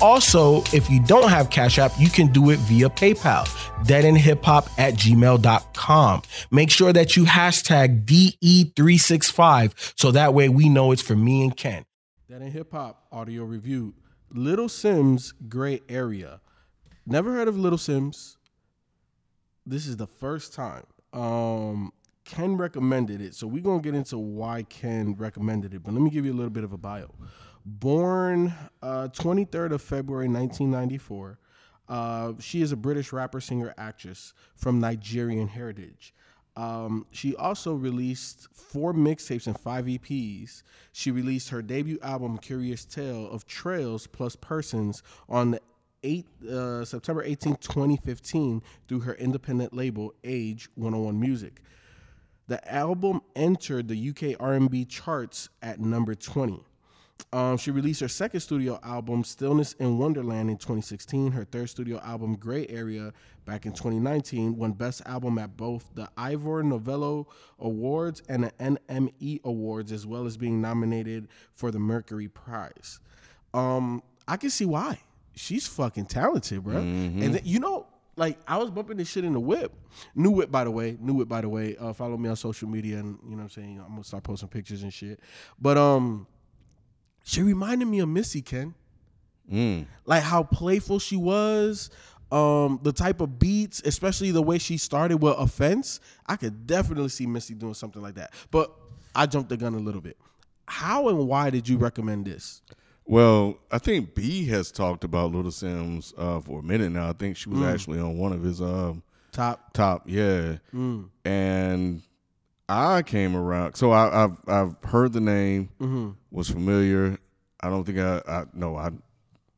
Also, if you don't have Cash App, you can do it via PayPal, deadendhiphop at gmail.com. Make sure that you hashtag DE365 so that way we know it's for me and Ken. Dead End Hip Hop audio review. Little Simz Grey Area. Never heard of Little Simz. This is the first time. Um, Ken recommended it. So we're going to get into why Ken recommended it. But let me give you a little bit of a bio. Born uh, 23rd of February 1994. Uh, she is a British rapper, singer, actress from Nigerian heritage. Um, she also released four mixtapes and five EPs. She released her debut album, Curious Tale of Trials Plus Persons, on the 8, uh, September 18, 2015, through her independent label, Age 101 Music. The album entered the UK R&B charts at number 20. Um, she released her second studio album, Stillness in Wonderland, in 2016. Her third studio album, Grey Area, back in 2019, won Best Album at both the Ivor Novello Awards and the NME Awards, as well as being nominated for the Mercury Prize. Um, I can see why. She's fucking talented, bro. Mm-hmm. And then, you know, like I was bumping this shit in the whip. New whip, by the way. New whip, by the way. Uh, follow me on social media, and you know what I'm saying. I'm gonna start posting pictures and shit. But um, she reminded me of Missy Ken. Mm. Like how playful she was, um, the type of beats, especially the way she started with offense. I could definitely see Missy doing something like that. But I jumped the gun a little bit. How and why did you recommend this? Well, I think B has talked about Little Simz uh, for a minute now. I think she was Mm. actually on one of his um, Top. top, yeah. Mm. And I came around, so I, I've I've heard the name, Mm-hmm. was familiar. I don't think I, I no, I'm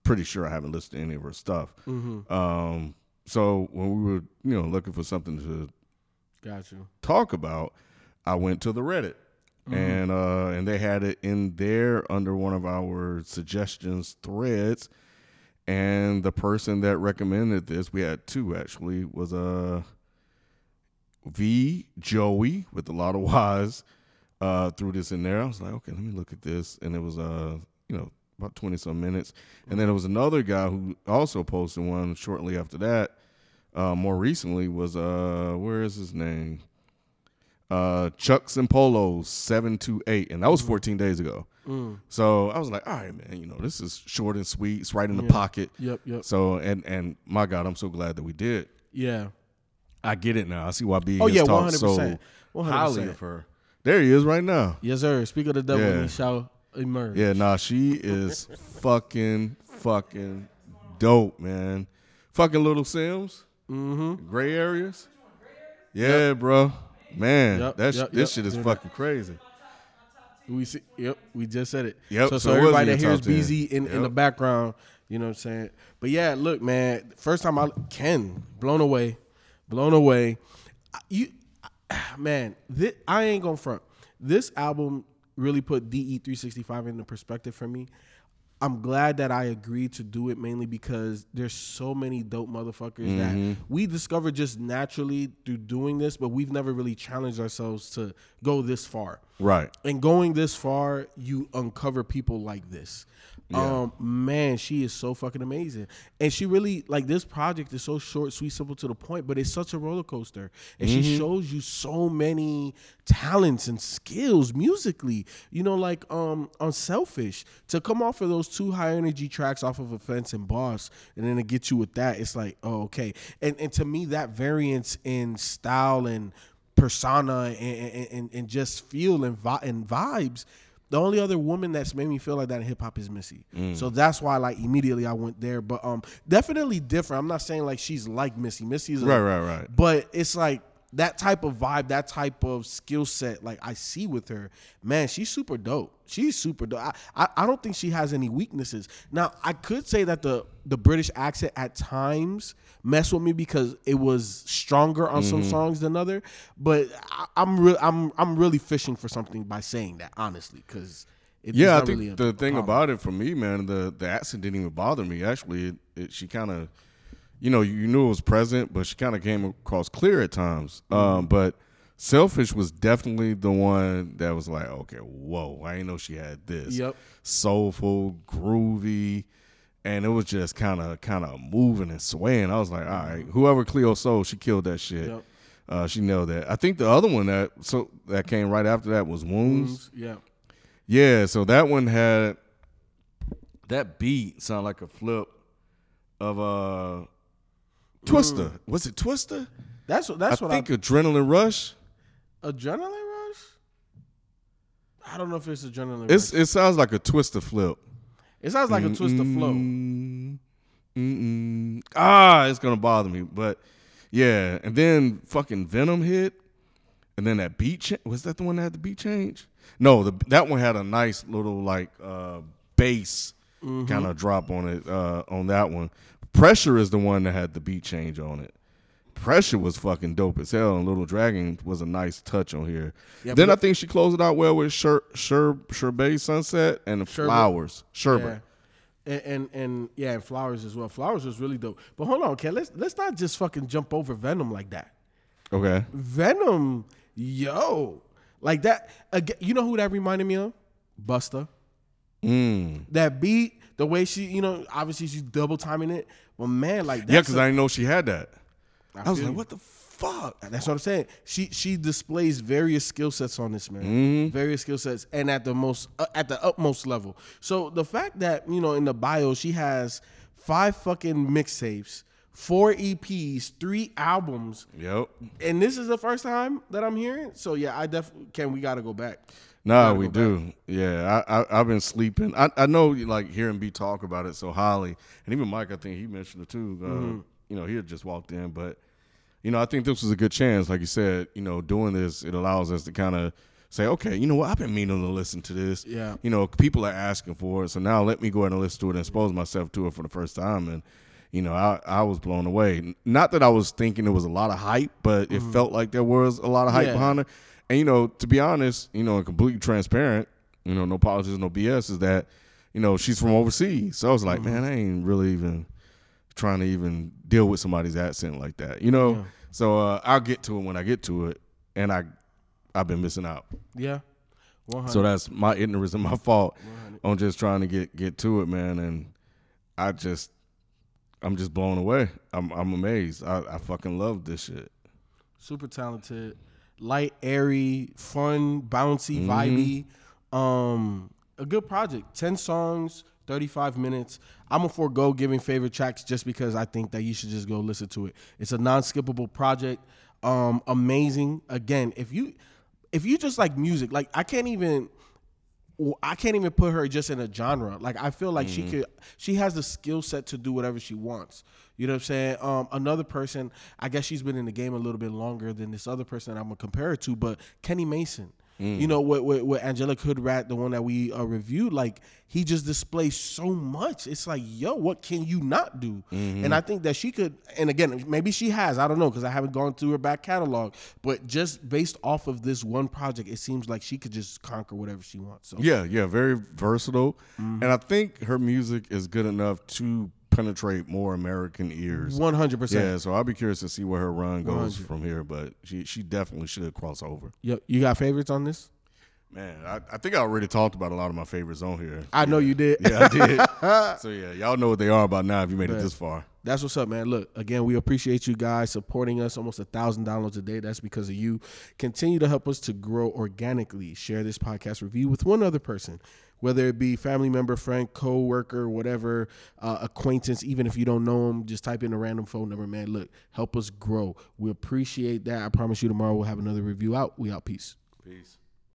pretty sure I haven't listened to any of her stuff. Mm-hmm. Um, so when we were you know looking for something to Got you. talk about, I went to the Reddit. And uh and they had it in there under one of our suggestions threads. And the person that recommended this, we had two actually, was uh V Joey with a lot of Y's uh threw this in there. I was like, okay, let me look at this. And it was uh, you know, about 20 some minutes. And then there was another guy who also posted one shortly after that. Uh more recently was uh where is his name? uh Chucks and Polos 728 and that was 14 days ago. Mm. So I was like, all right, man, you know, this is short and sweet. It's right in the Yeah. pocket. Yep. Yep. So and and my God, I'm so glad that we did. Yeah. I get it now. I see why B Oh yeah. Hundred so percent. One hundred percent. of her. There he is right now. Yes, sir. Speak of the devil, Yeah. he shall emerge. Yeah, nah, she is fucking fucking dope, man. Fucking little Simz, Mm-hmm. gray areas. Yeah, bro. Man, Yep, that's yep, this yep. shit is fucking crazy. We see. Yep. We just said it. Yep, So, so so everybody that hears BZ in, in the background, you know what I'm saying. But yeah, look, man. First time I Ken blown away, blown away. You, man. This, I ain't gonna front. This album really put DE 365 into perspective for me. I'm glad that I agreed to do it mainly because there's so many dope motherfuckers that we discovered just naturally through doing this, but we've never really challenged ourselves to go this far. Right. And going this far, you uncover people like this. Um, man, she is so fucking amazing. And she really like this project is so short, sweet, simple to the point, but it's such a roller coaster. And she shows you so many talents and skills musically. You know, like um on Selfish, to come off of those two high energy tracks off of Offense and Boss, and then to get you with that, it's like, oh, okay. And and to me, that variance in style and persona and, and, and, and just feel and, vi- and vibes. The only other woman that's made me feel like that in hip hop is Missy. So that's why like immediately I went there. But um definitely different. I'm not saying like she's like Missy. Missy's is a- Right, right, right. But it's like that type of vibe, that type of skill set, like I see with her, man, she's super dope. She's super dope. I, I, I don't think she has any weaknesses. Now, I could say that the the British accent at times mess with me because it was stronger on some mm-hmm. songs than other. But I, I'm real I'm I'm really fishing for something by saying that honestly, because Yeah, I think the thing about it for me, man, the the accent didn't even bother me. Actually, it, it, she kind of, you know, you knew it was present, but she kind of came across clear at times. Mm-hmm. Um, but selfish was definitely the one that was like, okay, whoa, I didn't know she had this. Yep. soulful, groovy, and it was just kind of kind of moving and swaying. I was like, all right, whoever Cleo Sol, she killed that shit. Yep. Uh, she nailed that. I think the other one that so that came right after that was Wounds. yeah. Yeah, so that one had that beat sound like a flip of uh Twista. Was it Twista? That's what that's I what think Adrenaline Rush. Adrenaline rush. I don't know if it's adrenaline It's rush. it sounds like a Twista flip. It sounds like a twist of flow. Mm, mm-mm. Ah, it's gonna bother me, but yeah. And then fucking Venom hit, and then that beat cha- was that the one that had the beat change? No, the that one had a nice little like uh bass Mm-hmm. kind of drop on it uh on that one. Pressure is the one that had the beat change on it. Pressure was fucking dope as hell, and Little Dragon was a nice touch on here. Yeah, then I think she closed it out well with Sher Sher Sherbet Sunset and the Sherbet. flowers. Sherbet. Yeah. And, and and yeah, and flowers as well. Flowers was really dope. But hold on, okay, let's let's not just fucking jump over Venom like that. Okay. Venom, yo, like that. Again, you know who that reminded me of? Busta. Mm. That beat, the way she, you know, obviously she's double timing it. But man, like Yeah, because I didn't know she had that. I, was like, you. what the fuck? That's what I'm saying. She she displays various skill sets on this man, Mm-hmm. various skill sets, and at the most uh, at the utmost level. So the fact that you know in the bio she has five fucking mixtapes, four EPs, three albums, Yep. and this is the first time that I'm hearing. So yeah, I definitely can. We got to go back. Nah, we do. Yeah, I, I I've been sleeping. I I know you like hearing B talk about it so highly, and even Mike, I think he mentioned it too. Uh, Mm-hmm. You know, he had just walked in, but you know, I think this was a good chance. Like you said, you know, doing this it allows us to kind of say, okay, you know what, I've been meaning to listen to this. Yeah. You know, people are asking for it, so now let me go ahead and listen to it and expose myself to it for the first time, and you know, I I was blown away. Not that I was thinking there was a lot of hype, but it felt like there was a lot of hype Mm-hmm. Yeah. behind it. And you know, to be honest, you know, and completely transparent, you know, no politics, no BS, is that you know she's from overseas. So I was like, Mm-hmm. man, I ain't really even trying to even deal with somebody's accent like that, you know. So uh, I'll get to it when I get to it, and I I've been missing out. Yeah, one hundred. So that's my ignorance and my fault 100. on just trying to get get to it, man. And I just I'm just blown away. I'm I'm amazed. I, I fucking love this shit. super talented, light, airy, fun, bouncy, vibey. Um, a good project. Ten songs, thirty-five minutes. I'm a forego giving favorite tracks just because I think that you should just go listen to it. It's a non-skippable project. Um, amazing. Again, if you if you just like music, like I can't even. I can't even put her just in a genre. Like I feel like she could she has the skill set to do whatever she wants. You know what I'm saying? Um another person, I guess she's been in the game a little bit longer than this other person I'm gonna compare her to, but Kenny Mason. You know, with, with, with Angelic Hoodrat, the one that we uh, reviewed, like he just displays so much. It's like, yo, what can you not do? And I think that she could, and again, maybe she has. I don't know because I haven't gone through her back catalog. But just based off of this one project, it seems like she could just conquer whatever she wants. So Yeah, yeah, very versatile, Mm-hmm. and I think her music is good enough to penetrate more American ears. one hundred percent. Yeah, so I'll be curious to see where her run goes from here, but she she definitely should cross over. Yep. you got favorites on this? Man, I, I think I already talked about a lot of my favorites on here. I know you did. Yeah, I did. so yeah, y'all know what they are about now if you made it this far. That's what's up, man. Look, again, we appreciate you guys supporting us almost a thousand downloads a day. That's because of you. Continue to help us to grow organically. Share this podcast review with one other person, whether it be family member, friend, co-worker, whatever, uh, acquaintance. Even if you don't know them, just type in a random phone number, man. Look, help us grow. We appreciate that. I promise you tomorrow we'll have another review out. We out. Peace. Peace.